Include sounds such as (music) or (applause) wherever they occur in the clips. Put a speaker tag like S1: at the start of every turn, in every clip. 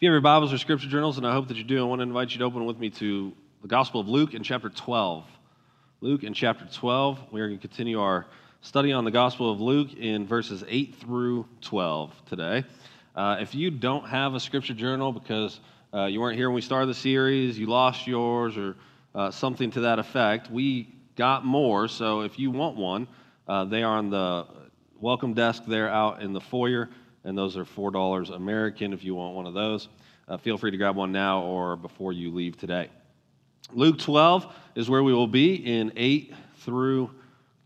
S1: If you have your Bibles or scripture journals, and I hope that you do, I want to invite you to open with me to the Gospel of Luke in chapter 12. Luke in chapter 12. We are going to continue our study on the Gospel of Luke in verses 8 through 12 today. Uh, if you don't have a scripture journal because uh, you weren't here when we started the series, you lost yours, or uh, something to that effect, we got more. So if you want one, uh, they are on the welcome desk there out in the foyer and those are $4 American if you want one of those. Uh, feel free to grab one now or before you leave today. Luke 12 is where we will be in 8 through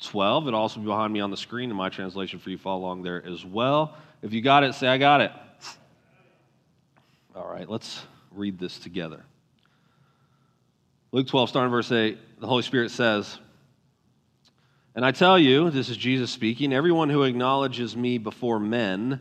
S1: 12. It'll also be behind me on the screen in my translation for you follow along there as well. If you got it, say, I got it. All right, let's read this together. Luke 12, starting verse 8, the Holy Spirit says, And I tell you, this is Jesus speaking, everyone who acknowledges me before men,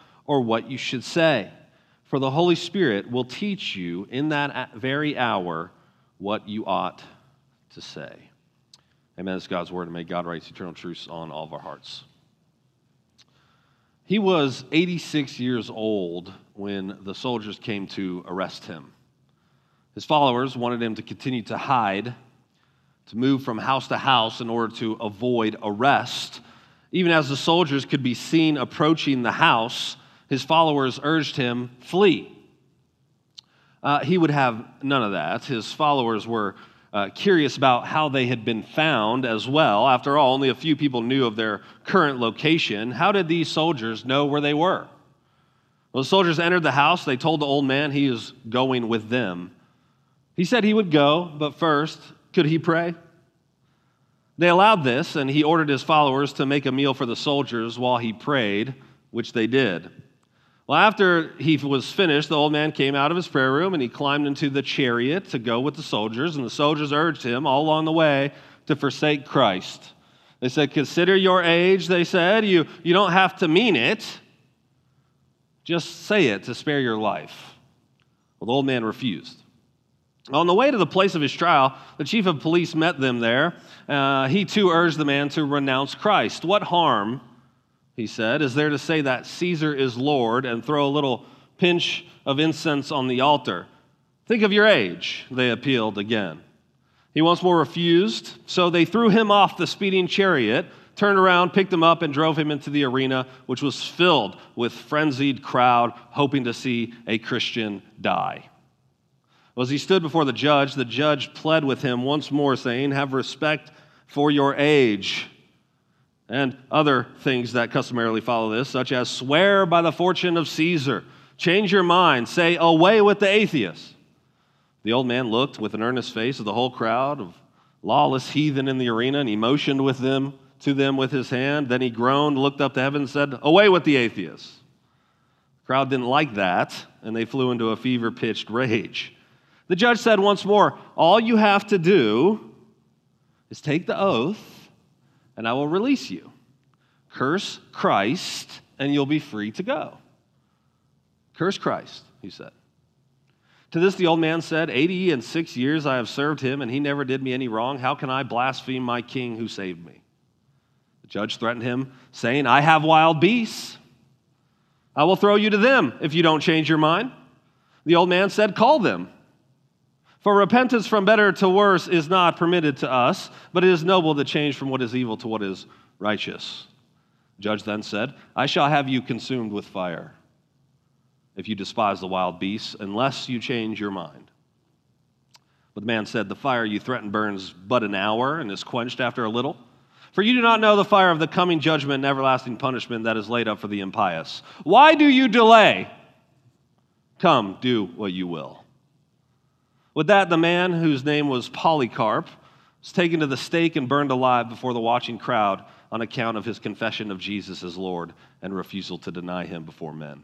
S1: or what you should say. For the Holy Spirit will teach you in that very hour what you ought to say. Amen. That's God's word, and may God write eternal truths on all of our hearts. He was 86 years old when the soldiers came to arrest him. His followers wanted him to continue to hide, to move from house to house in order to avoid arrest. Even as the soldiers could be seen approaching the house, his followers urged him, Flee. Uh, he would have none of that. His followers were uh, curious about how they had been found as well. After all, only a few people knew of their current location. How did these soldiers know where they were? Well, the soldiers entered the house. They told the old man he was going with them. He said he would go, but first, could he pray? They allowed this, and he ordered his followers to make a meal for the soldiers while he prayed, which they did. Well, after he was finished, the old man came out of his prayer room and he climbed into the chariot to go with the soldiers. And the soldiers urged him all along the way to forsake Christ. They said, Consider your age, they said. You, you don't have to mean it, just say it to spare your life. Well, the old man refused. On the way to the place of his trial, the chief of police met them there. Uh, he too urged the man to renounce Christ. What harm he said, is there to say that Caesar is Lord and throw a little pinch of incense on the altar. Think of your age, they appealed again. He once more refused, so they threw him off the speeding chariot, turned around, picked him up, and drove him into the arena, which was filled with frenzied crowd hoping to see a Christian die. Well, As he stood before the judge, the judge pled with him once more, saying, Have respect for your age and other things that customarily follow this, such as swear by the fortune of Caesar, change your mind, say, away with the atheists. The old man looked with an earnest face at the whole crowd of lawless heathen in the arena, and he motioned with them to them with his hand. Then he groaned, looked up to heaven, and said, Away with the atheists. The crowd didn't like that, and they flew into a fever pitched rage. The judge said once more, All you have to do is take the oath and I will release you. Curse Christ, and you'll be free to go. Curse Christ, he said. To this, the old man said, Eighty and six years I have served him, and he never did me any wrong. How can I blaspheme my king who saved me? The judge threatened him, saying, I have wild beasts. I will throw you to them if you don't change your mind. The old man said, Call them. For repentance from better to worse is not permitted to us, but it is noble to change from what is evil to what is righteous. The judge then said, I shall have you consumed with fire if you despise the wild beasts, unless you change your mind. But the man said, The fire you threaten burns but an hour and is quenched after a little. For you do not know the fire of the coming judgment and everlasting punishment that is laid up for the impious. Why do you delay? Come, do what you will. With that, the man whose name was Polycarp was taken to the stake and burned alive before the watching crowd on account of his confession of Jesus as Lord and refusal to deny him before men.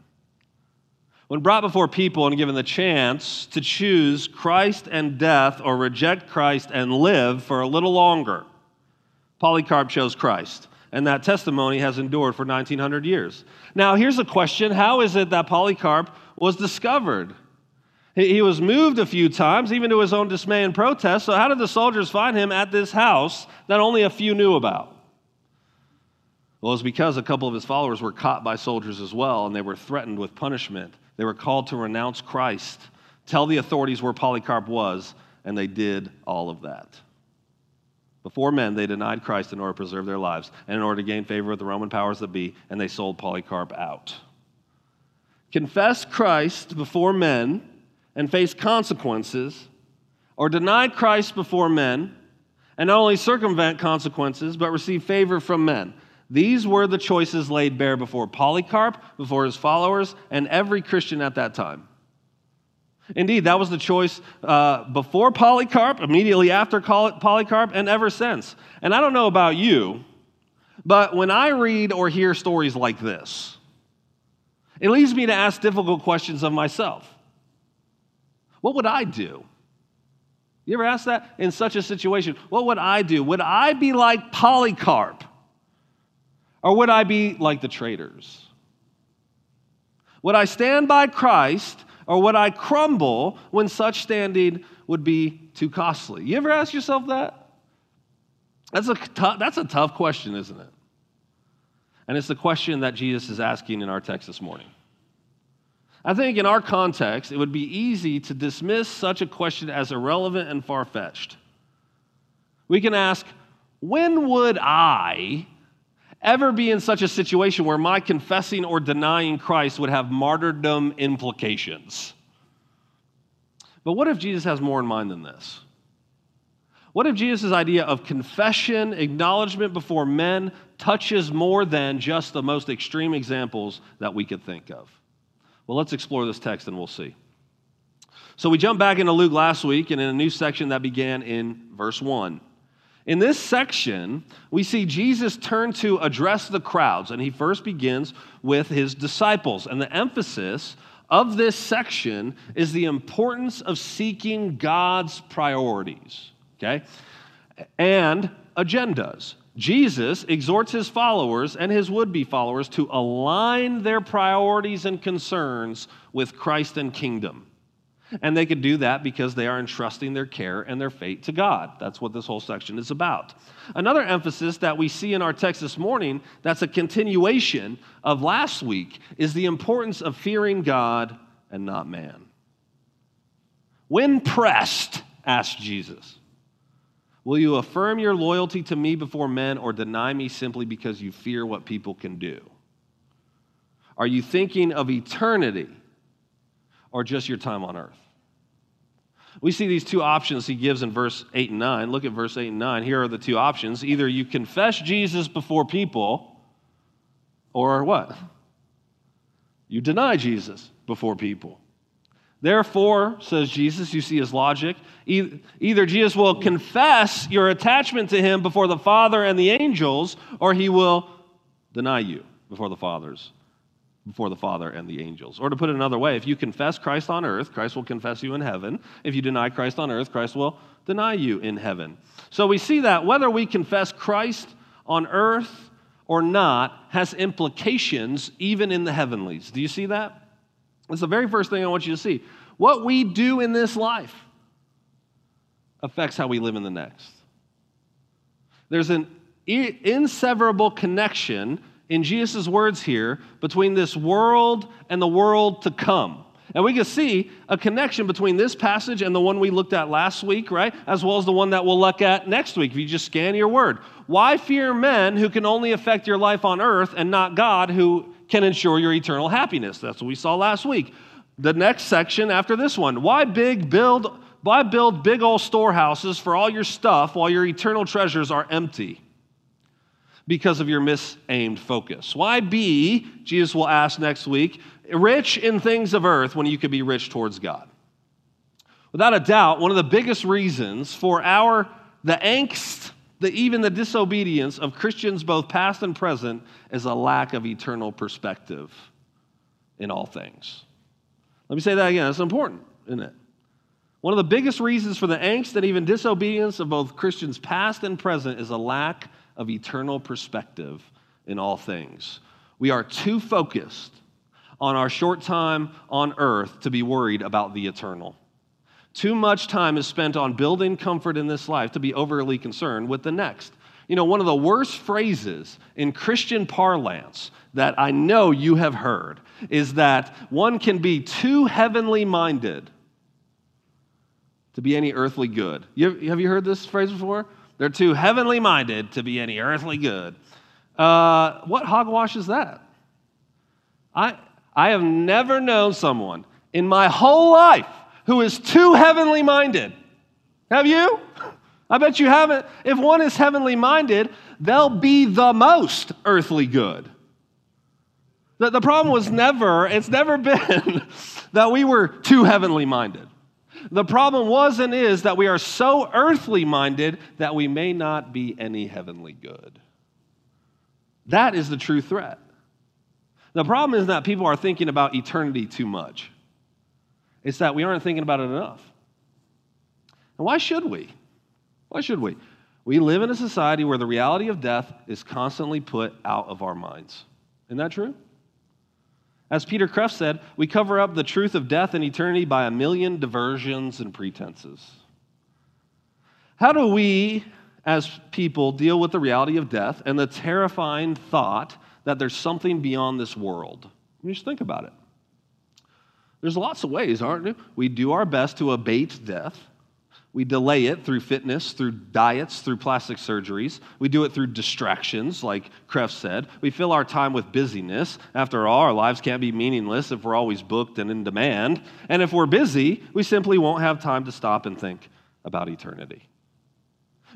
S1: When brought before people and given the chance to choose Christ and death or reject Christ and live for a little longer, Polycarp chose Christ. And that testimony has endured for 1900 years. Now, here's a question How is it that Polycarp was discovered? He was moved a few times, even to his own dismay and protest. So, how did the soldiers find him at this house that only a few knew about? Well, it's because a couple of his followers were caught by soldiers as well, and they were threatened with punishment. They were called to renounce Christ, tell the authorities where Polycarp was, and they did all of that. Before men, they denied Christ in order to preserve their lives and in order to gain favor with the Roman powers that be, and they sold Polycarp out. Confess Christ before men and face consequences, or deny Christ before men and not only circumvent consequences, but receive favor from men. These were the choices laid bare before Polycarp, before his followers, and every Christian at that time. Indeed, that was the choice uh, before Polycarp, immediately after Polycarp, and ever since. And I don't know about you, but when I read or hear stories like this, it leads me to ask difficult questions of myself. What would I do? You ever ask that in such a situation? What would I do? Would I be like Polycarp? Or would I be like the traitors? Would I stand by Christ or would I crumble when such standing would be too costly? You ever ask yourself that? That's a, tough, that's a tough question, isn't it? And it's the question that Jesus is asking in our text this morning. I think in our context, it would be easy to dismiss such a question as irrelevant and far fetched. We can ask, when would I ever be in such a situation where my confessing or denying Christ would have martyrdom implications. But what if Jesus has more in mind than this? What if Jesus' idea of confession, acknowledgement before men, touches more than just the most extreme examples that we could think of? Well, let's explore this text and we'll see. So we jump back into Luke last week and in a new section that began in verse 1. In this section, we see Jesus turn to address the crowds, and he first begins with his disciples. And the emphasis of this section is the importance of seeking God's priorities, okay? And agendas. Jesus exhorts his followers and his would be followers to align their priorities and concerns with Christ and kingdom. And they could do that because they are entrusting their care and their fate to God. That's what this whole section is about. Another emphasis that we see in our text this morning, that's a continuation of last week, is the importance of fearing God and not man. When pressed, asked Jesus, will you affirm your loyalty to me before men or deny me simply because you fear what people can do? Are you thinking of eternity? or just your time on earth? We see these two options he gives in verse 8 and 9. Look at verse 8 and 9. Here are the two options. Either you confess Jesus before people, or what? You deny Jesus before people. Therefore, says Jesus, you see his logic, either Jesus will confess your attachment to him before the Father and the angels, or he will deny you before the fathers before the Father and the angels. Or to put it another way, if you confess Christ on earth, Christ will confess you in heaven. If you deny Christ on earth, Christ will deny you in heaven. So we see that whether we confess Christ on earth or not has implications even in the heavenlies. Do you see that? That's the very first thing I want you to see. What we do in this life affects how we live in the next. There's an inseverable connection in Jesus' words here between this world and the world to come. And we can see a connection between this passage and the one we looked at last week, right? As well as the one that we'll look at next week if you just scan your word. Why fear men who can only affect your life on earth and not God who can ensure your eternal happiness? That's what we saw last week. The next section after this one. Why big build why build big old storehouses for all your stuff while your eternal treasures are empty? because of your misaimed focus. Why be, Jesus will ask next week, rich in things of earth when you could be rich towards God? Without a doubt, one of the biggest reasons for our the angst, the, even the disobedience of Christians both past and present is a lack of eternal perspective in all things. Let me say that again. That's important, isn't it? One of the biggest reasons for the angst and even disobedience of both Christians past and present is a lack of eternal perspective in all things. We are too focused on our short time on earth to be worried about the eternal. Too much time is spent on building comfort in this life to be overly concerned with the next. You know, one of the worst phrases in Christian parlance that I know you have heard is that one can be too heavenly minded to be any earthly good. You, have you heard this phrase before? They're too heavenly minded to be any earthly good. Uh, what hogwash is that? I, I have never known someone in my whole life who is too heavenly minded. Have you? I bet you haven't. If one is heavenly minded, they'll be the most earthly good. The, the problem was never, it's never (laughs) been that we were too heavenly minded. The problem was and is that we are so earthly minded that we may not be any heavenly good. That is the true threat. The problem is that people are thinking about eternity too much. It's that we aren't thinking about it enough. And why should we? Why should we? We live in a society where the reality of death is constantly put out of our minds. Isn't that true? As Peter Kreeft said, we cover up the truth of death and eternity by a million diversions and pretenses. How do we, as people, deal with the reality of death and the terrifying thought that there's something beyond this world? Just think about it. There's lots of ways, aren't there? We do our best to abate death. We delay it through fitness, through diets, through plastic surgeries. We do it through distractions, like Kreeft said. We fill our time with busyness. After all, our lives can't be meaningless if we're always booked and in demand. And if we're busy, we simply won't have time to stop and think about eternity.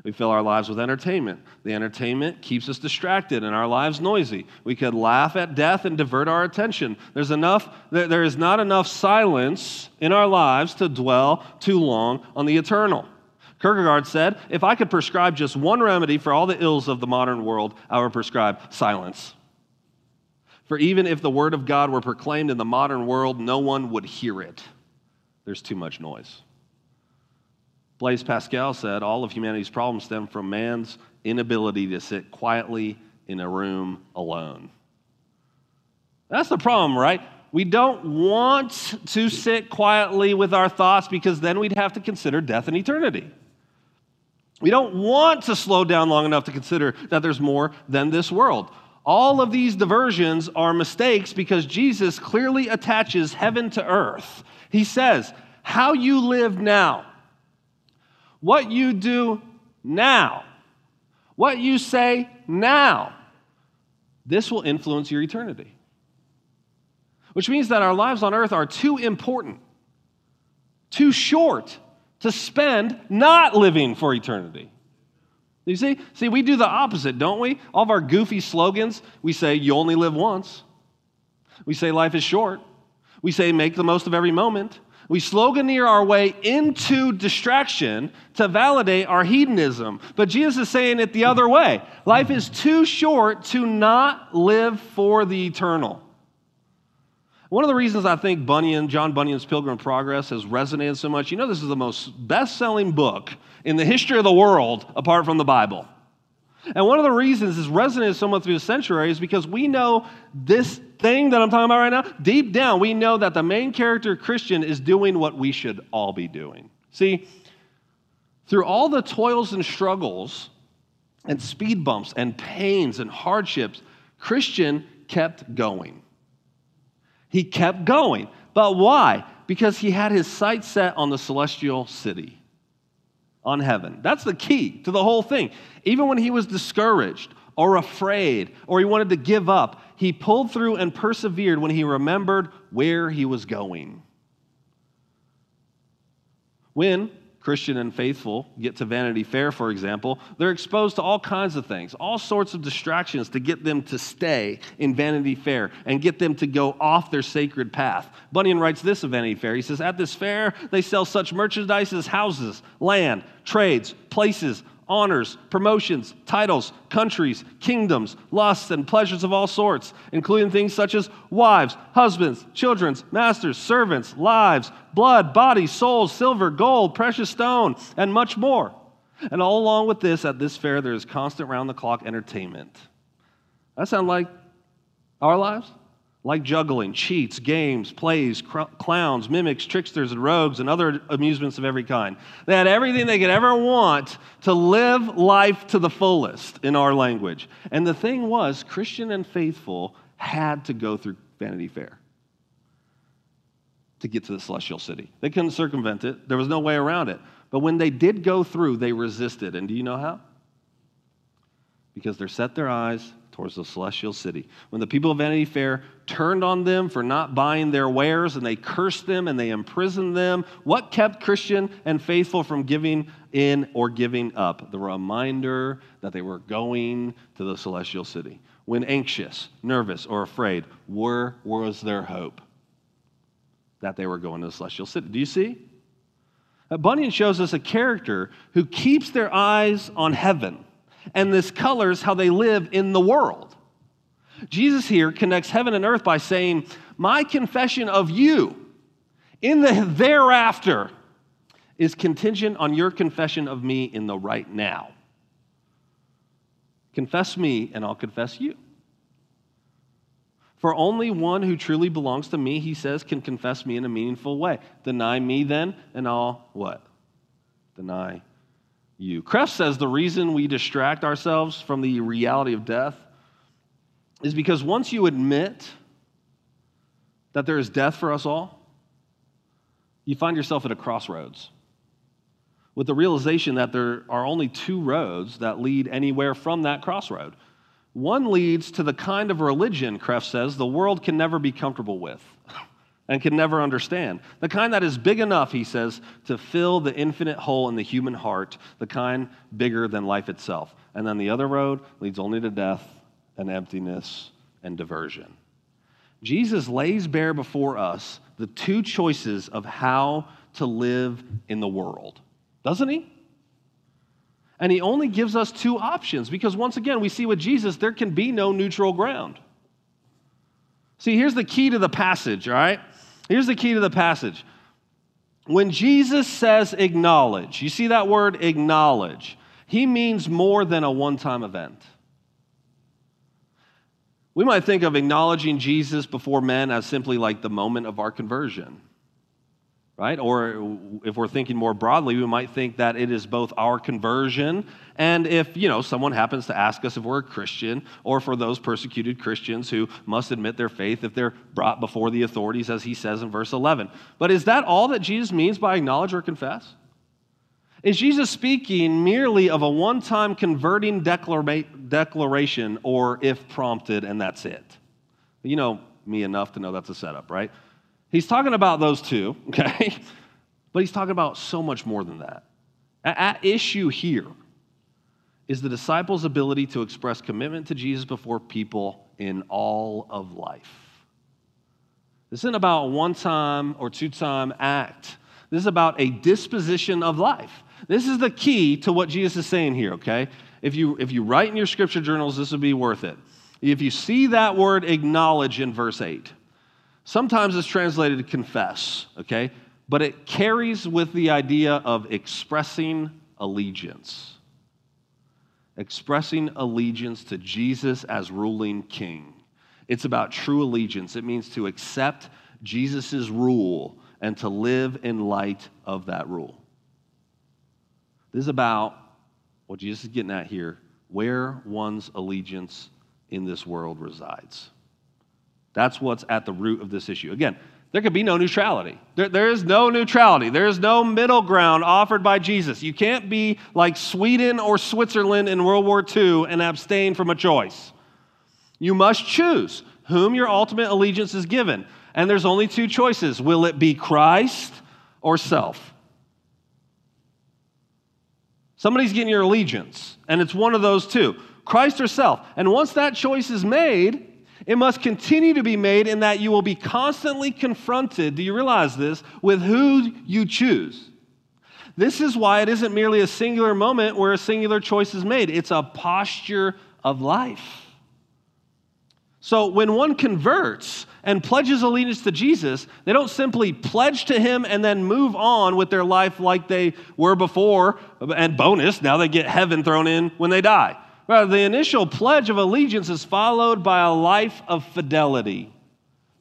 S1: We fill our lives with entertainment. The entertainment keeps us distracted and our lives noisy. We could laugh at death and divert our attention. There's enough, there is not enough silence in our lives to dwell too long on the eternal. Kierkegaard said, If I could prescribe just one remedy for all the ills of the modern world, I would prescribe silence. For even if the word of God were proclaimed in the modern world, no one would hear it. There's too much noise. Blaise Pascal said all of humanity's problems stem from man's inability to sit quietly in a room alone. That's the problem, right? We don't want to sit quietly with our thoughts because then we'd have to consider death and eternity. We don't want to slow down long enough to consider that there's more than this world. All of these diversions are mistakes because Jesus clearly attaches heaven to earth. He says, How you live now what you do now, what you say now, this will influence your eternity. Which means that our lives on earth are too important, too short to spend not living for eternity. You see? See, we do the opposite, don't we? All of our goofy slogans, we say, you only live once. We say life is short. We say make the most of every moment. We sloganeer our way into distraction to validate our hedonism. But Jesus is saying it the other way. Life is too short to not live for the eternal. One of the reasons I think Bunyan, John Bunyan's Pilgrim Progress has resonated so much, you know, this is the most best selling book in the history of the world apart from the Bible. And one of the reasons this resonated so much through the century is because we know this thing that I'm talking about right now, deep down, we know that the main character Christian is doing what we should all be doing. See, through all the toils and struggles and speed bumps and pains and hardships, Christian kept going. He kept going. But why? Because he had his sights set on the celestial city on heaven. That's the key to the whole thing. Even when he was discouraged or afraid or he wanted to give up, he pulled through and persevered when he remembered where he was going. When Christian and faithful get to Vanity Fair, for example, they're exposed to all kinds of things, all sorts of distractions to get them to stay in Vanity Fair and get them to go off their sacred path. Bunyan writes this of Vanity Fair. He says, At this fair, they sell such merchandise as houses, land, trades, places, honors, promotions, titles, countries, kingdoms, lusts, and pleasures of all sorts, including things such as wives, husbands, children, masters, servants, lives, blood, bodies, souls, silver, gold, precious stone, and much more. And all along with this, at this fair, there is constant round the clock entertainment. That sound like our lives? Like juggling, cheats, games, plays, cr- clowns, mimics, tricksters, and rogues, and other amusements of every kind. They had everything they could ever want to live life to the fullest in our language. And the thing was, Christian and faithful had to go through Vanity Fair to get to the celestial city. They couldn't circumvent it, there was no way around it. But when they did go through, they resisted. And do you know how? Because they set their eyes towards the celestial city. When the people of Vanity Fair turned on them for not buying their wares and they cursed them and they imprisoned them, what kept Christian and faithful from giving in or giving up? The reminder that they were going to the celestial city. When anxious, nervous, or afraid, where was their hope? That they were going to the celestial city. Do you see? Bunyan shows us a character who keeps their eyes on heaven and this colors how they live in the world. Jesus here connects heaven and earth by saying, My confession of you in the thereafter is contingent on your confession of me in the right now. Confess me, and I'll confess you. For only one who truly belongs to me, he says, can confess me in a meaningful way. Deny me then, and I'll what? Deny you. Kreeft says the reason we distract ourselves from the reality of death is because once you admit that there is death for us all, you find yourself at a crossroads with the realization that there are only two roads that lead anywhere from that crossroad. One leads to the kind of religion, Kreeft says, the world can never be comfortable with (laughs) and can never understand. The kind that is big enough, he says, to fill the infinite hole in the human heart, the kind bigger than life itself. And then the other road leads only to death and emptiness and diversion. Jesus lays bare before us the two choices of how to live in the world, doesn't he? And he only gives us two options because once again, we see with Jesus, there can be no neutral ground. See, here's the key to the passage, all right? Here's the key to the passage. When Jesus says acknowledge, you see that word acknowledge, he means more than a one time event. We might think of acknowledging Jesus before men as simply like the moment of our conversion right? Or if we're thinking more broadly, we might think that it is both our conversion and if, you know, someone happens to ask us if we're a Christian or for those persecuted Christians who must admit their faith if they're brought before the authorities as he says in verse 11. But is that all that Jesus means by acknowledge or confess? Is Jesus speaking merely of a one time converting declaration or if prompted and that's it? You know me enough to know that's a setup, right? He's talking about those two, (laughs) okay? But he's talking about so much more than that. At issue here is the disciples' ability to express commitment to Jesus before people in all of life. This isn't about a one time or two time act. This is about a disposition of life. This is the key to what Jesus is saying here, okay? If you, if you write in your scripture journals, this would be worth it. If you see that word acknowledge in verse 8, Sometimes it's translated to confess, okay? But it carries with the idea of expressing allegiance. Expressing allegiance to Jesus as ruling king. It's about true allegiance. It means to accept Jesus' rule and to live in light of that rule. This is about what Jesus is getting at here where one's allegiance in this world resides. That's what's at the root of this issue. Again, there could be no neutrality. There, there is no neutrality. There is no middle ground offered by Jesus. You can't be like Sweden or Switzerland in World War II and abstain from a choice. You must choose whom your ultimate allegiance is given. And there's only two choices will it be Christ or self? Somebody's getting your allegiance, and it's one of those two Christ or self. And once that choice is made, it must continue to be made in that you will be constantly confronted, do you realize this, with who you choose. This is why it isn't merely a singular moment where a singular choice is made, it's a posture of life. So when one converts and pledges allegiance to Jesus, they don't simply pledge to him and then move on with their life like they were before, and bonus, now they get heaven thrown in when they die. Rather, the initial pledge of allegiance is followed by a life of fidelity.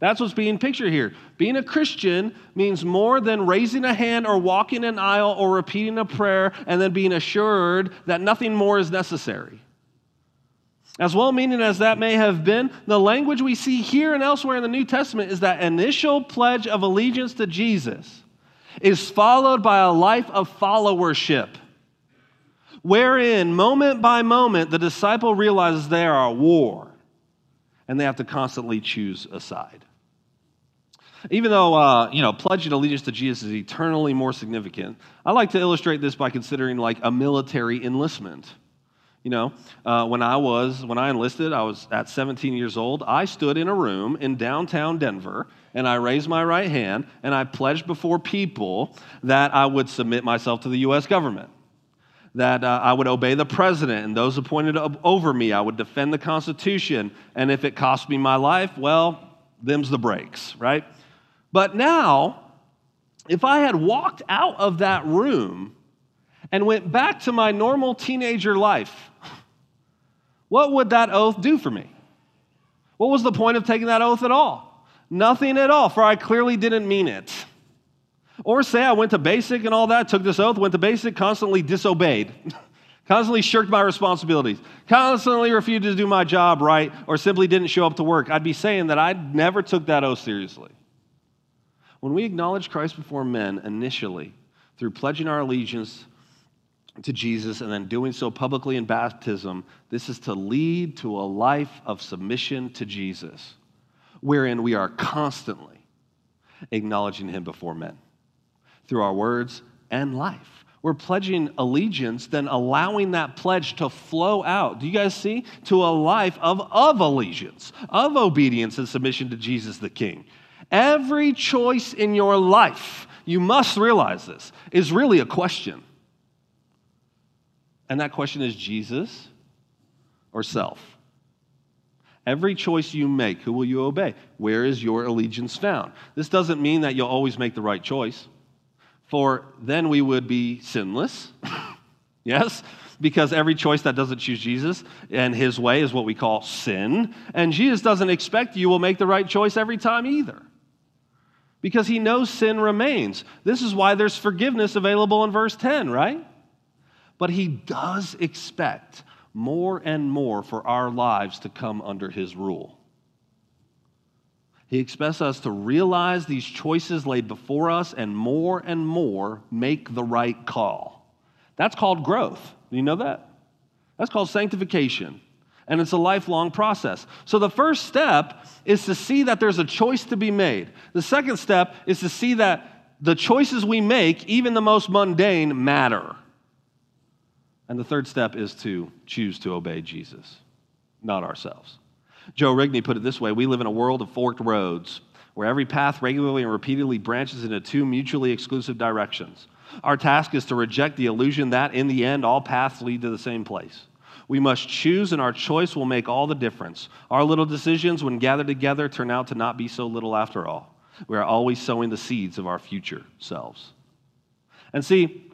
S1: That's what's being pictured here. Being a Christian means more than raising a hand or walking an aisle or repeating a prayer and then being assured that nothing more is necessary. As well meaning as that may have been, the language we see here and elsewhere in the New Testament is that initial pledge of allegiance to Jesus is followed by a life of followership, wherein, moment by moment, the disciple realizes they are at war and they have to constantly choose a side. Even though, uh, you know, pledging allegiance to Jesus is eternally more significant, I like to illustrate this by considering like a military enlistment. You know, uh, when I was, when I enlisted, I was at 17 years old. I stood in a room in downtown Denver and I raised my right hand and I pledged before people that I would submit myself to the U.S. government, that uh, I would obey the president and those appointed over me. I would defend the Constitution. And if it cost me my life, well, them's the breaks, right? But now, if I had walked out of that room and went back to my normal teenager life, what would that oath do for me? What was the point of taking that oath at all? Nothing at all, for I clearly didn't mean it. Or say I went to basic and all that, took this oath, went to basic, constantly disobeyed, (laughs) constantly shirked my responsibilities, constantly refused to do my job right, or simply didn't show up to work. I'd be saying that I never took that oath seriously. When we acknowledge Christ before men initially, through pledging our allegiance to Jesus and then doing so publicly in baptism, this is to lead to a life of submission to Jesus, wherein we are constantly acknowledging him before men through our words and life. We're pledging allegiance, then allowing that pledge to flow out. Do you guys see? To a life of, of allegiance, of obedience and submission to Jesus the King. Every choice in your life, you must realize this, is really a question. And that question is Jesus or self? Every choice you make, who will you obey? Where is your allegiance found? This doesn't mean that you'll always make the right choice, for then we would be sinless. (laughs) yes? Because every choice that doesn't choose Jesus and his way is what we call sin. And Jesus doesn't expect you will make the right choice every time either. Because he knows sin remains. This is why there's forgiveness available in verse 10, right? But he does expect more and more for our lives to come under his rule. He expects us to realize these choices laid before us and more and more make the right call. That's called growth. Do you know that? That's called sanctification. And it's a lifelong process. So the first step is to see that there's a choice to be made. The second step is to see that the choices we make, even the most mundane, matter. And the third step is to choose to obey Jesus, not ourselves. Joe Rigney put it this way We live in a world of forked roads where every path regularly and repeatedly branches into two mutually exclusive directions. Our task is to reject the illusion that, in the end, all paths lead to the same place. We must choose, and our choice will make all the difference. Our little decisions, when gathered together, turn out to not be so little after all. We are always sowing the seeds of our future selves. And see,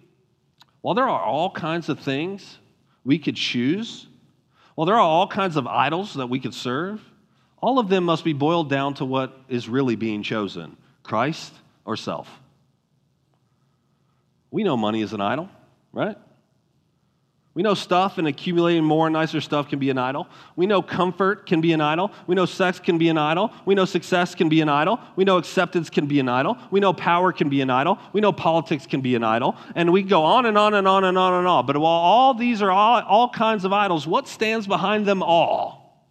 S1: while there are all kinds of things we could choose, while there are all kinds of idols that we could serve, all of them must be boiled down to what is really being chosen Christ or self. We know money is an idol, right? We know stuff and accumulating more and nicer stuff can be an idol. We know comfort can be an idol. We know sex can be an idol. We know success can be an idol. We know acceptance can be an idol. We know power can be an idol. We know politics can be an idol. And we go on and on and on and on and on. But while all these are all, all kinds of idols, what stands behind them all?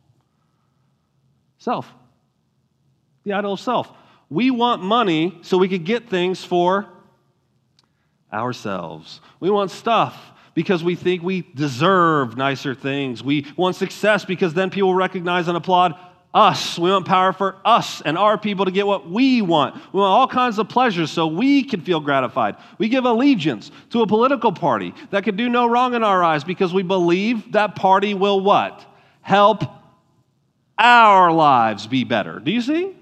S1: Self. The idol of self. We want money so we could get things for ourselves. We want stuff because we think we deserve nicer things. We want success because then people recognize and applaud us. We want power for us and our people to get what we want. We want all kinds of pleasures so we can feel gratified. We give allegiance to a political party that can do no wrong in our eyes because we believe that party will what? Help our lives be better. Do you see?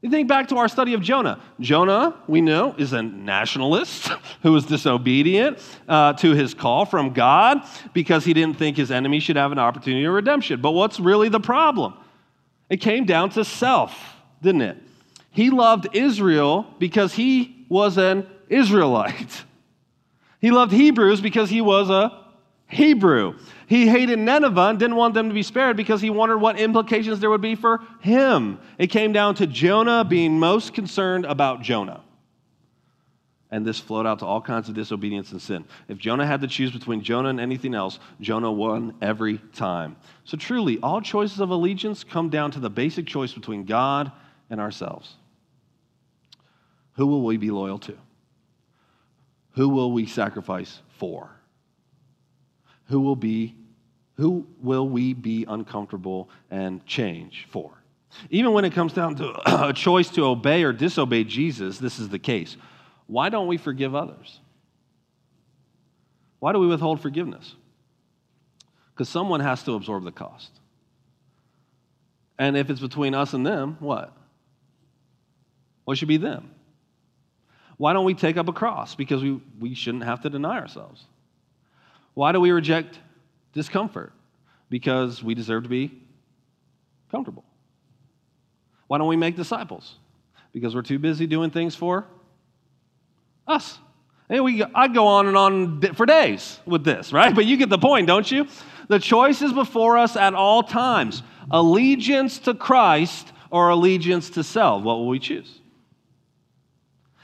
S1: You think back to our study of Jonah. Jonah, we know, is a nationalist (laughs) who was disobedient uh, to his call from God because he didn't think his enemy should have an opportunity of redemption. But what's really the problem? It came down to self, didn't it? He loved Israel because he was an Israelite. (laughs) He loved Hebrews because he was a Hebrew. He hated Nineveh and didn't want them to be spared because he wondered what implications there would be for him. It came down to Jonah being most concerned about Jonah. And this flowed out to all kinds of disobedience and sin. If Jonah had to choose between Jonah and anything else, Jonah won every time. So truly, all choices of allegiance come down to the basic choice between God and ourselves. Who will we be loyal to? Who will we sacrifice for? Who will be who will we be uncomfortable and change for? Even when it comes down to (clears throat) a choice to obey or disobey Jesus, this is the case. Why don't we forgive others? Why do we withhold forgiveness? Because someone has to absorb the cost. And if it's between us and them, what? What should be them? Why don't we take up a cross? Because we, we shouldn't have to deny ourselves. Why do we reject discomfort? Because we deserve to be comfortable. Why don't we make disciples? Because we're too busy doing things for us. And we, I'd go on and on for days with this, right? (laughs) But you get the point, don't you? The choice is before us at all times allegiance to Christ or allegiance to self. What will we choose?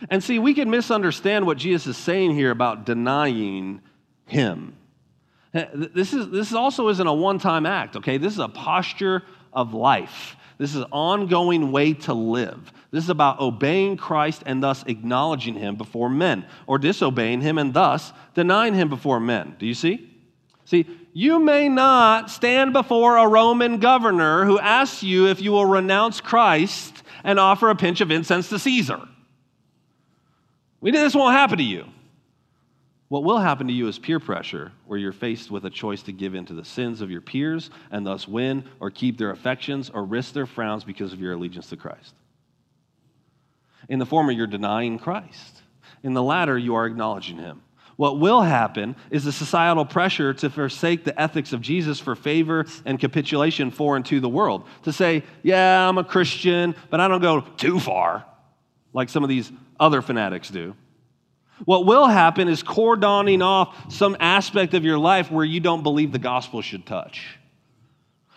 S1: And see, we can misunderstand what Jesus is saying here about denying Him. Uh, this, is, this also isn't a one time act, okay? This is a posture of life. This is an ongoing way to live. This is about obeying Christ and thus acknowledging him before men, or disobeying him and thus denying him before men. Do you see? See, you may not stand before a Roman governor who asks you if you will renounce Christ and offer a pinch of incense to Caesar. We, this won't happen to you. What will happen to you is peer pressure, where you're faced with a choice to give in to the sins of your peers and thus win or keep their affections or risk their frowns because of your allegiance to Christ. In the former, you're denying Christ. In the latter, you are acknowledging him. What will happen is the societal pressure to forsake the ethics of Jesus for favor and capitulation for and to the world. To say, yeah, I'm a Christian, but I don't go too far, like some of these other fanatics do. What will happen is cordoning off some aspect of your life where you don't believe the gospel should touch.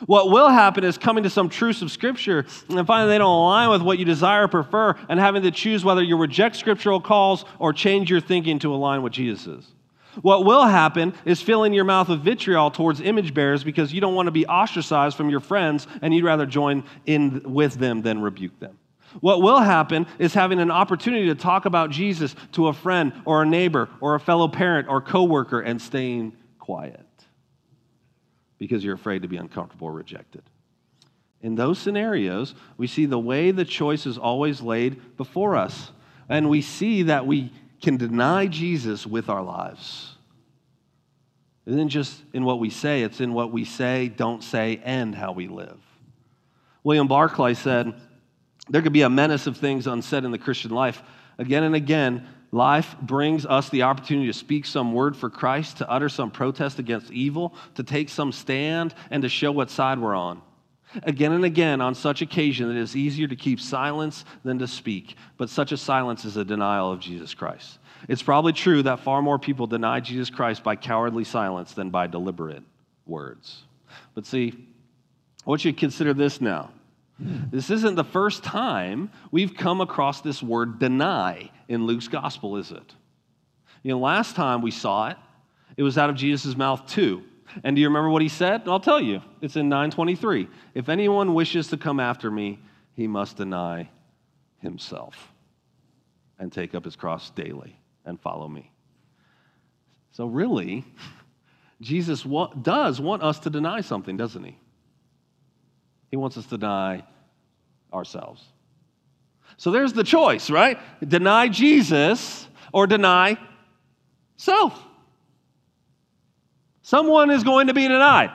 S1: What will happen is coming to some truths of Scripture and finding they don't align with what you desire or prefer and having to choose whether you reject scriptural calls or change your thinking to align with Jesus. What will happen is filling your mouth with vitriol towards image bearers because you don't want to be ostracized from your friends and you'd rather join in with them than rebuke them. What will happen is having an opportunity to talk about Jesus to a friend or a neighbor or a fellow parent or coworker and staying quiet because you're afraid to be uncomfortable or rejected. In those scenarios, we see the way the choice is always laid before us, and we see that we can deny Jesus with our lives. It isn't just in what we say, it's in what we say, don't say, and how we live. William Barclay said, there could be a menace of things unsaid in the Christian life. Again and again, life brings us the opportunity to speak some word for Christ, to utter some protest against evil, to take some stand, and to show what side we're on. Again and again, on such occasion, it is easier to keep silence than to speak, but such a silence is a denial of Jesus Christ. It's probably true that far more people deny Jesus Christ by cowardly silence than by deliberate words. But see, I want you to consider this now. Hmm. This isn't the first time we've come across this word deny in Luke's gospel, is it? You know, last time we saw it, it was out of Jesus' mouth too. And do you remember what he said? I'll tell you. It's in 923. If anyone wishes to come after me, he must deny himself and take up his cross daily and follow me. So, really, (laughs) Jesus does want us to deny something, doesn't he? He wants us to deny ourselves. So there's the choice, right? Deny Jesus or deny self. Someone is going to be denied.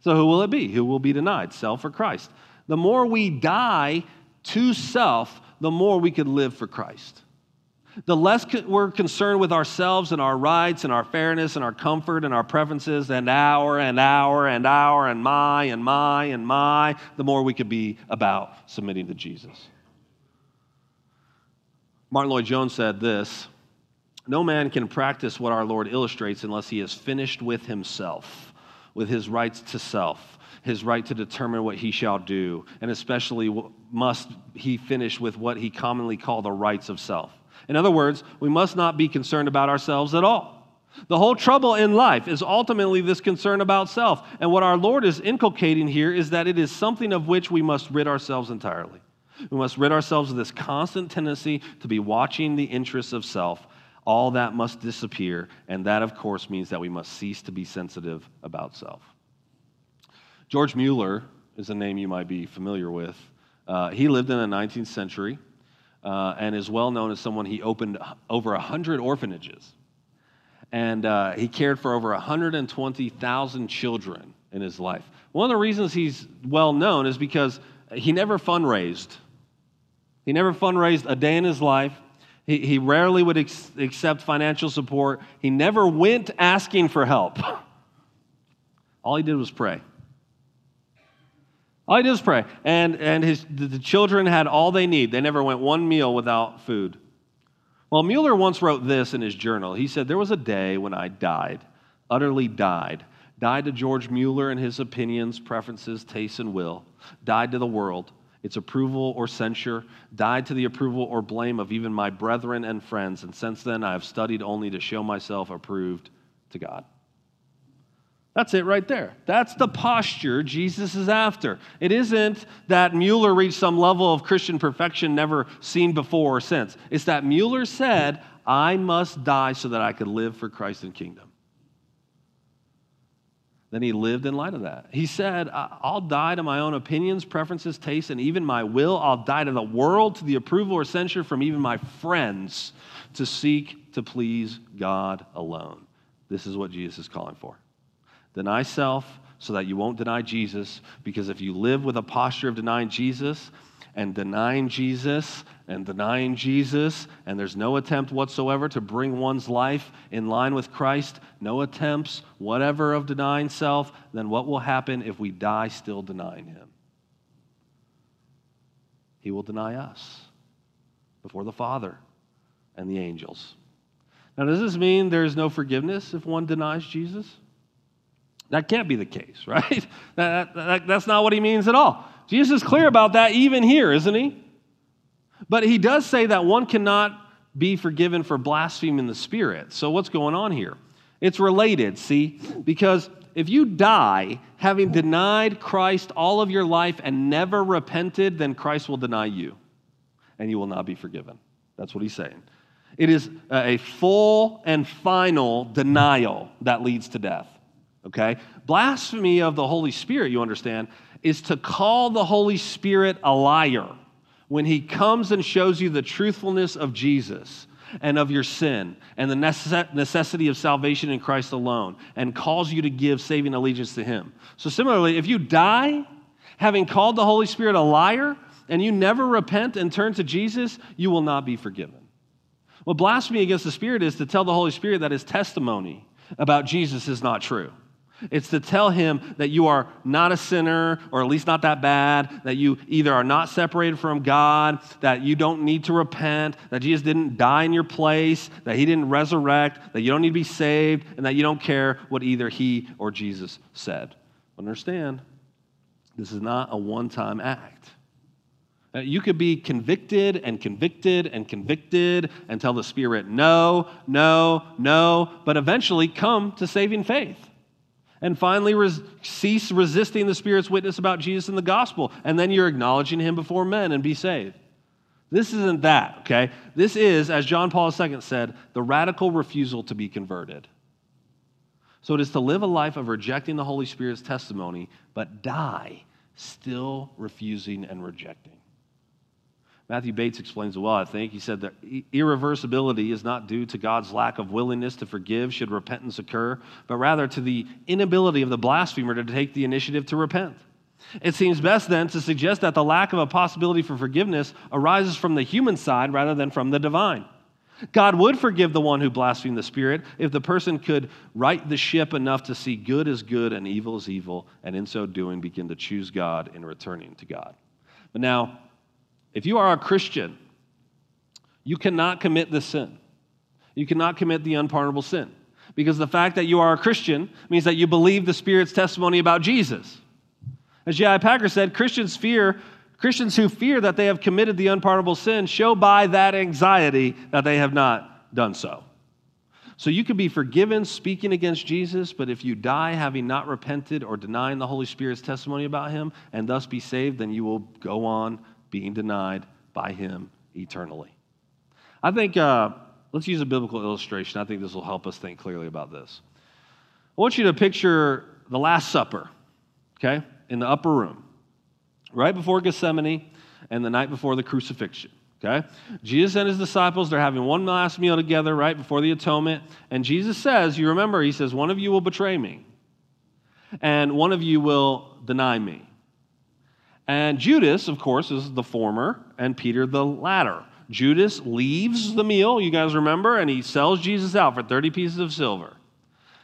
S1: So who will it be? Who will be denied, self or Christ? The more we die to self, the more we could live for Christ. The less we're concerned with ourselves and our rights and our fairness and our comfort and our preferences and our and our and our and my and my and my, the more we could be about submitting to Jesus. Martyn Lloyd-Jones said this No man can practice what our Lord illustrates unless he is finished with himself, with his rights to self, his right to determine what he shall do, and especially must he finish with what he commonly call the rights of self. In other words, we must not be concerned about ourselves at all. The whole trouble in life is ultimately this concern about self. And what our Lord is inculcating here is that it is something of which we must rid ourselves entirely. We must rid ourselves of this constant tendency to be watching the interests of self. All that must disappear. And that, of course, means that we must cease to be sensitive about self. George Mueller is a name you might be familiar with. Uh, he lived in the 19th century uh, and is well known as someone he opened over 100 orphanages. And uh, he cared for over 120,000 children in his life. One of the reasons he's well known is because he never fundraised. He never fundraised a day in his life. He, he rarely would ex- accept financial support. He never went asking for help. (laughs) All he did was pray. All he did was pray. And, and his, the children had all they need. They never went one meal without food. Well, Mueller once wrote this in his journal. He said, There was a day when I died, utterly died. Died to George Mueller and his opinions, preferences, tastes, and will. Died to the world, its approval or censure. Died to the approval or blame of even my brethren and friends. And since then, I have studied only to show myself approved to God. That's it right there. That's the posture Jesus is after. It isn't that Mueller reached some level of Christian perfection never seen before or since. It's that Mueller said, I must die so that I could live for Christ and kingdom. Then he lived in light of that. He said, I'll die to my own opinions, preferences, tastes, and even my will. I'll die to the world, to the approval or censure from even my friends, to seek to please God alone. This is what Jesus is calling for. Deny self so that you won't deny Jesus, because if you live with a posture of denying Jesus and denying Jesus and denying Jesus, and there's no attempt whatsoever to bring one's life in line with Christ, no attempts, whatever, of denying self, then what will happen if we die still denying Him? He will deny us before the Father and the angels. Now, does this mean there's no forgiveness if one denies Jesus? That can't be the case, (laughs) right? that, that, that's not what he means at all. Jesus is clear about that even here, isn't he? But he does say that one cannot be forgiven for blaspheming the Spirit. So what's going on here? It's related, see? Because if you die having denied Christ all of your life and never repented, then Christ will deny you and you will not be forgiven. That's what he's saying. It is a full and final denial that leads to death okay? Blasphemy of the Holy Spirit, you understand, is to call the Holy Spirit a liar when he comes and shows you the truthfulness of Jesus and of your sin and the necessity of salvation in Christ alone and calls you to give saving allegiance to him. So, similarly, if you die having called the Holy Spirit a liar and you never repent and turn to Jesus, you will not be forgiven. What blasphemy against the Spirit is to tell the Holy Spirit that his testimony about Jesus is not true. It's to tell him that you are not a sinner, or at least not that bad, that you either are not separated from God, that you don't need to repent, that Jesus didn't die in your place, that he didn't resurrect, that you don't need to be saved, and that you don't care what either he or Jesus said. Understand, this is not a one time act. You could be convicted and convicted and convicted and tell the Spirit no, no, no, but eventually come to saving faith. And finally, res- cease resisting the Spirit's witness about Jesus and the gospel. And then you're acknowledging him before men and be saved. This isn't that, okay? This is, as John Paul II said, the radical refusal to be converted. So it is to live a life of rejecting the Holy Spirit's testimony, but die still refusing and rejecting. Matthew Bates explains well, I think. He said that irreversibility is not due to God's lack of willingness to forgive should repentance occur, but rather to the inability of the blasphemer to take the initiative to repent. It seems best then to suggest that the lack of a possibility for forgiveness arises from the human side rather than from the divine. God would forgive the one who blasphemed the Spirit if the person could right the ship enough to see good as good and evil as evil, and in so doing begin to choose God in returning to God. But now, if you are a Christian, you cannot commit this sin. You cannot commit the unpardonable sin. Because the fact that you are a Christian means that you believe the Spirit's testimony about Jesus. As J.I. Packer said, Christians fear Christians who fear that they have committed the unpardonable sin show by that anxiety that they have not done so. So you can be forgiven speaking against Jesus, but if you die having not repented or denying the Holy Spirit's testimony about him and thus be saved, then you will go on being denied by him eternally. I think, uh, let's use a biblical illustration. I think this will help us think clearly about this. I want you to picture the Last Supper, okay, in the upper room, right before Gethsemane and the night before the crucifixion. Okay? Jesus and his disciples, they're having one last meal together right before the atonement. And Jesus says, you remember, he says, one of you will betray me, and one of you will deny me. And Judas, of course, is the former, and Peter the latter. Judas leaves the meal, you guys remember, and he sells Jesus out for 30 pieces of silver.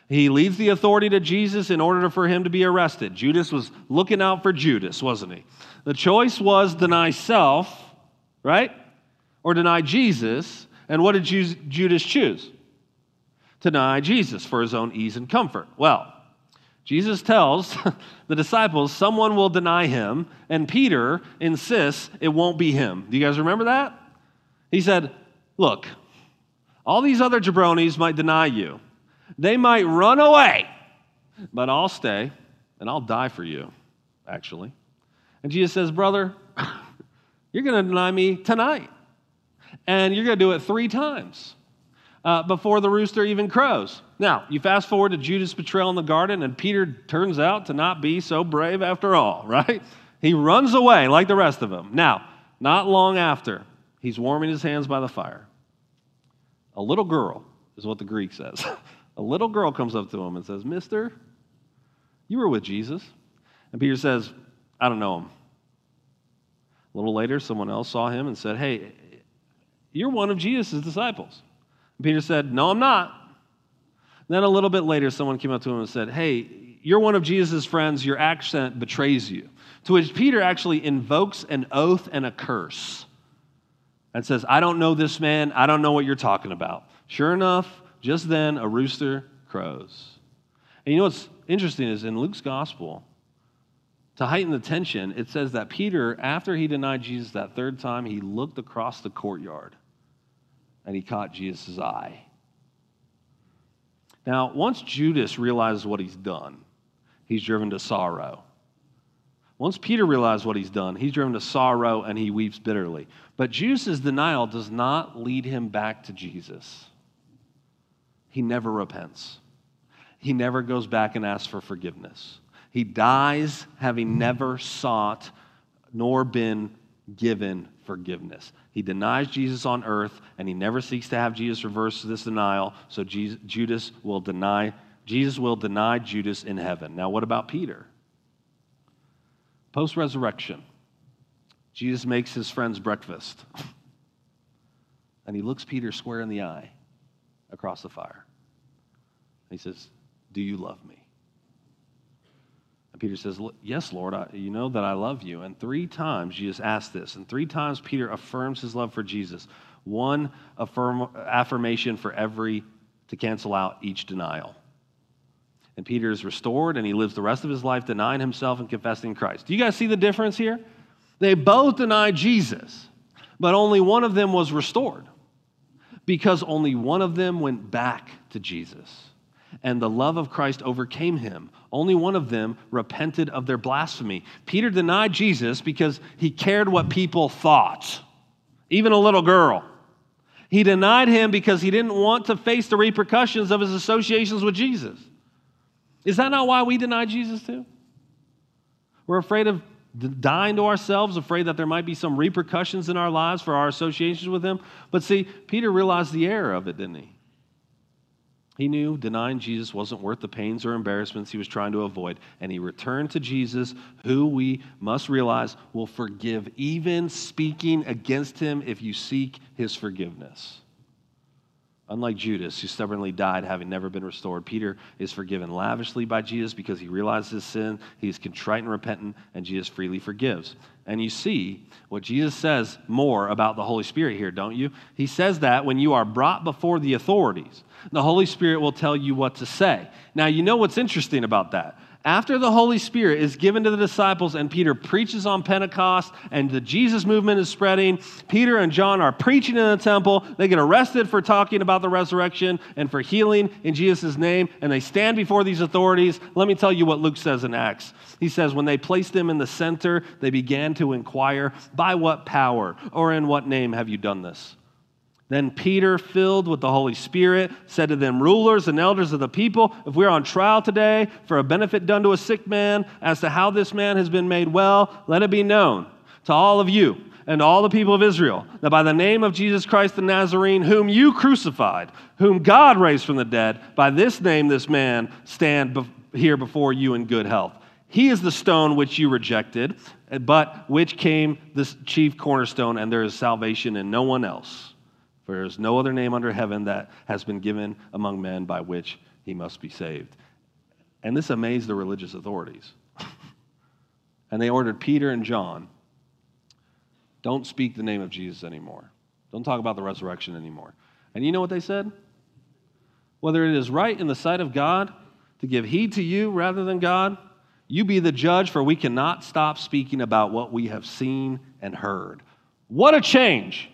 S1: He leaves the authority to Jesus in order for him to be arrested. Judas was looking out for Judas, wasn't he? The choice was deny self, right? Or deny Jesus. And what did Judas choose? Deny Jesus for his own ease and comfort. Well, Jesus tells (laughs) the disciples someone will deny him, and Peter insists it won't be him. Do you guys remember that? He said, Look, all these other jabronis might deny you, they might run away, but I'll stay and I'll die for you, actually. And Jesus says, Brother, (laughs) you're going to deny me tonight, and you're going to do it three times uh, before the rooster even crows. Now, you fast forward to Judas' betrayal in the garden, and Peter turns out to not be so brave after all, (laughs) right? He runs away like the rest of them. Now, not long after, he's warming his hands by the fire. A little girl is what the Greek says. (laughs) a little girl comes up to him and says, Mister, you were with Jesus. And Peter says, I don't know him. A little later, someone else saw him and said, Hey, you're one of Jesus' disciples. Peter said, No, I'm not. Then a little bit later, someone came up to him and said, Hey, you're one of Jesus' friends, your accent betrays you. To which Peter actually invokes an oath and a curse and says, I don't know this man. I don't know what you're talking about. Sure enough, just then a rooster crows. And you know what's interesting is in Luke's gospel, to heighten the tension, it says that Peter, after he denied Jesus that third time, he looked across the courtyard and he caught Jesus' eye. Now, once Judas realizes what he's done, he's driven to sorrow. Once Peter realizes what he's done, he's driven to sorrow and he weeps bitterly. But Judas' denial does not lead him back to Jesus. He never repents, he never goes back and asks for forgiveness. He dies having never sought nor been given forgiveness. He denies Jesus on earth, and he never seeks to have Jesus reverse this denial. So Jesus, Judas will deny, Jesus will deny Judas in heaven. Now, what about Peter? Post resurrection, Jesus makes his friends breakfast. (laughs) And he looks Peter square in the eye across the fire. He says, Do you love me? Peter says, Yes, Lord, I, you know that I love you. And three times Jesus asked this, and three times Peter affirms his love for Jesus. One affirm, affirmation for every to cancel out each denial. And Peter is restored, and he lives the rest of his life denying himself and confessing Christ. Do you guys see the difference here? They both denied Jesus, but only one of them was restored because only one of them went back to Jesus and the love of Christ overcame him. Only one of them repented of their blasphemy. Peter denied Jesus because he cared what people thought, even a little girl. He denied him because he didn't want to face the repercussions of his associations with Jesus. Is that not why we deny Jesus too? We're afraid of dying to ourselves, afraid that there might be some repercussions in our lives for our associations with him. But see, Peter realized the error of it, didn't he? He knew denying Jesus wasn't worth the pains or embarrassments he was trying to avoid, and he returned to Jesus, who we must realize will forgive even speaking against him if you seek his forgiveness. Unlike Judas, who stubbornly died having never been restored, Peter is forgiven lavishly by Jesus because he realizes his sin, he is contrite and repentant, and Jesus freely forgives. And you see what Jesus says more about the Holy Spirit here, don't you? He says that when you are brought before the authorities, the Holy Spirit will tell you what to say. Now, you know what's interesting about that? After the Holy Spirit is given to the disciples and Peter preaches on Pentecost and the Jesus movement is spreading, Peter and John are preaching in the temple. They get arrested for talking about the resurrection and for healing in Jesus' name, and they stand before these authorities. Let me tell you what Luke says in Acts. He says, When they placed them in the center, they began to inquire, By what power or in what name have you done this? Then Peter, filled with the Holy Spirit, said to them, Rulers and elders of the people, if we are on trial today for a benefit done to a sick man, as to how this man has been made well, let it be known to all of you and all the people of Israel that by the name of Jesus Christ the Nazarene, whom you crucified, whom God raised from the dead, by this name this man stand here before you in good health. He is the stone which you rejected, but which came the chief cornerstone, and there is salvation in no one else. For there is no other name under heaven that has been given among men by which he must be saved. And this amazed the religious authorities. (laughs) and they ordered Peter and John don't speak the name of Jesus anymore. Don't talk about the resurrection anymore. And you know what they said? Whether it is right in the sight of God to give heed to you rather than God, you be the judge, for we cannot stop speaking about what we have seen and heard. What a change!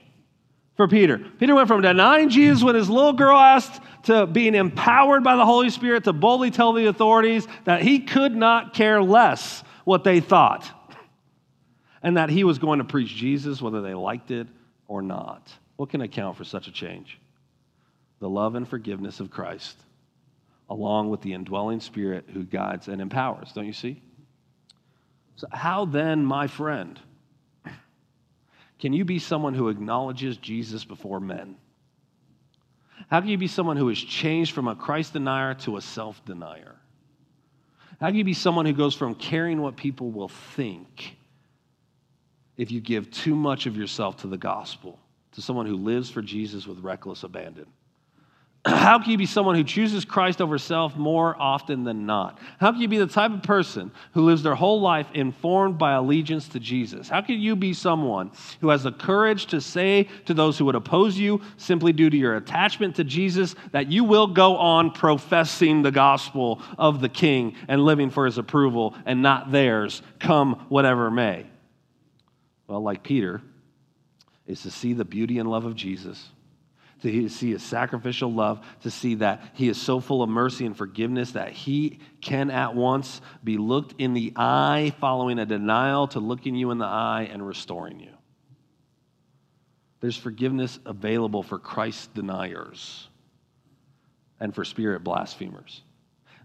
S1: For Peter. Peter went from denying Jesus when his little girl asked to being empowered by the Holy Spirit to boldly tell the authorities that he could not care less what they thought and that he was going to preach Jesus whether they liked it or not. What can account for such a change? The love and forgiveness of Christ, along with the indwelling spirit who guides and empowers. Don't you see? So, how then, my friend? Can you be someone who acknowledges Jesus before men? How can you be someone who is changed from a Christ denier to a self denier? How can you be someone who goes from caring what people will think if you give too much of yourself to the gospel, to someone who lives for Jesus with reckless abandon? How can you be someone who chooses Christ over self more often than not? How can you be the type of person who lives their whole life informed by allegiance to Jesus? How can you be someone who has the courage to say to those who would oppose you, simply due to your attachment to Jesus, that you will go on professing the gospel of the King and living for his approval and not theirs, come whatever may? Well, like Peter, is to see the beauty and love of Jesus to see his sacrificial love, to see that he is so full of mercy and forgiveness that he can at once be looked in the eye, following a denial, to looking you in the eye and restoring you. There's forgiveness available for Christ deniers and for spirit blasphemers.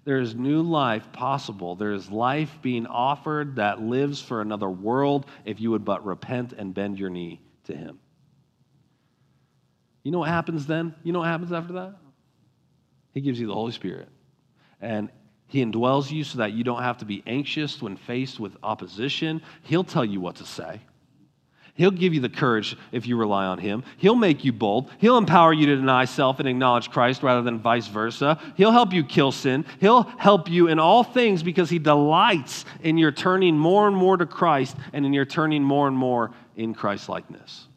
S1: There is new life possible. There is life being offered that lives for another world if you would but repent and bend your knee to Him. You know what happens then? You know what happens after that? He gives you the Holy Spirit. And he indwells you so that you don't have to be anxious when faced with opposition. He'll tell you what to say. He'll give you the courage if you rely on Him. He'll make you bold. He'll empower you to deny self and acknowledge Christ rather than vice versa. He'll help you kill sin. He'll help you in all things because He delights in your turning more and more to Christ and in your turning more and more in Christ likeness.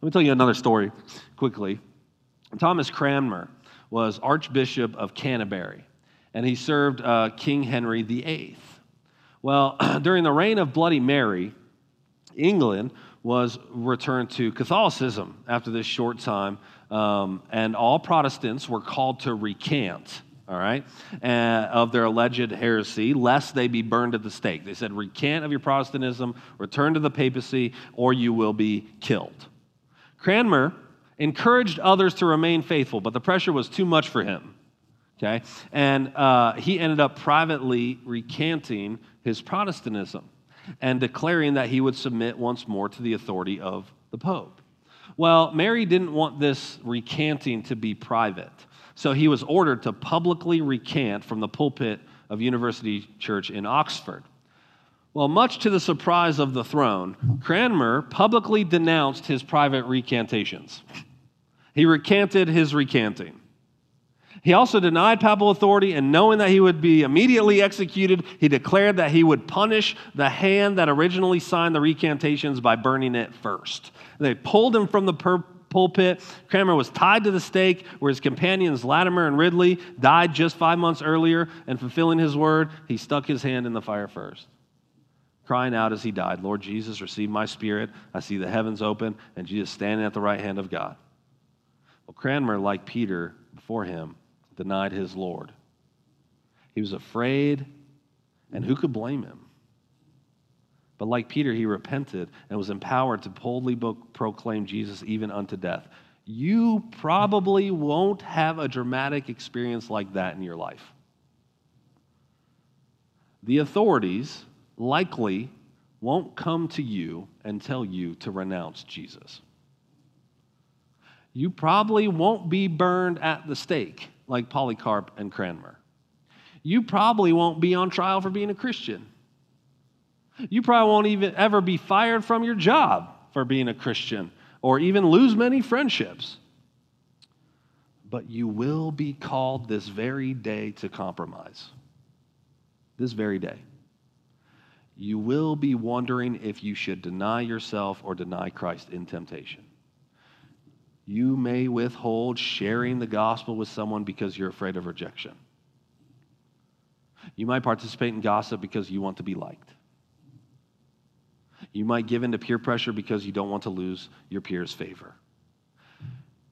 S1: Let me tell you another story quickly. Thomas Cranmer was Archbishop of Canterbury, and he served uh, King Henry VIII. Well, (clears throat) during the reign of Bloody Mary, England was returned to Catholicism after this short time, um, and all Protestants were called to recant. All right, uh, of their alleged heresy, lest they be burned at the stake. They said, recant of your Protestantism, return to the papacy, or you will be killed. Cranmer encouraged others to remain faithful, but the pressure was too much for him. Okay? And uh, he ended up privately recanting his Protestantism. and declaring that he would submit once more to the authority of the Pope. Well, Mary didn't want this recanting to be private, so he was ordered to publicly recant from the pulpit of University Church in Oxford. Well, much to the surprise of the throne, Cranmer publicly denounced his private recantations. He recanted his recanting. He also denied papal authority, and knowing that he would be immediately executed, he declared that he would punish the hand that originally signed the recantations by burning it first. They pulled him from the pur- pulpit. Cranmer was tied to the stake, where his companions Latimer and Ridley died just five months earlier, and fulfilling his word, he stuck his hand in the fire first. Crying out as he died, Lord Jesus, receive my spirit. I see the heavens open, and Jesus standing at the right hand of God. Well, Cranmer, like Peter before him, denied his Lord. He was afraid, and who could blame him? But like Peter, he repented and was empowered to boldly proclaim Jesus even unto death. You probably won't have a dramatic experience like that in your life. The authorities likely won't come to you and tell you to renounce Jesus. You probably won't be burned at the stake like Polycarp and Cranmer. You probably won't be on trial for being a Christian. You probably won't even ever be fired from your job for being a Christian or even lose many friendships. But you will be called this very day to compromise. This very day. You will be wondering if you should deny yourself or deny Christ in temptation. You may withhold sharing the gospel with someone because you're afraid of rejection. You might participate in gossip because you want to be liked. You might give in to peer pressure because you don't want to lose your peers' favor.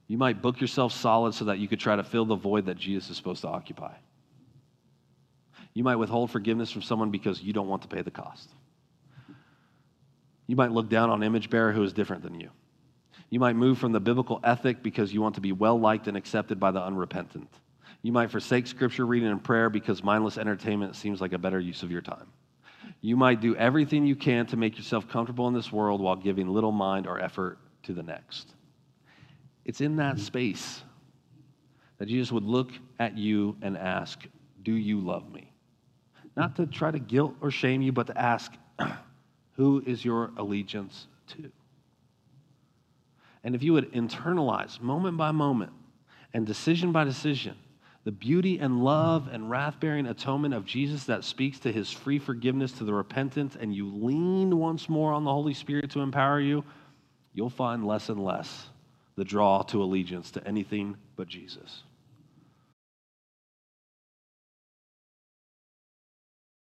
S1: You might book yourself solid so that you could try to fill the void that Jesus is supposed to occupy. You might withhold forgiveness from someone because you don't want to pay the cost. You might look down on image bearer who is different than you. You might move from the biblical ethic because you want to be well liked and accepted by the unrepentant. You might forsake scripture reading and prayer because mindless entertainment seems like a better use of your time. You might do everything you can to make yourself comfortable in this world while giving little mind or effort to the next. It's in that space that Jesus would look at you and ask, Do you love me? Not to try to guilt or shame you, but to ask, (clears throat) Who is your allegiance to? And if you would internalize moment by moment and decision by decision the beauty and love and wrath bearing atonement of Jesus that speaks to his free forgiveness to the repentant, and you lean once more on the Holy Spirit to empower you, you'll find less and less the draw to allegiance to anything but Jesus.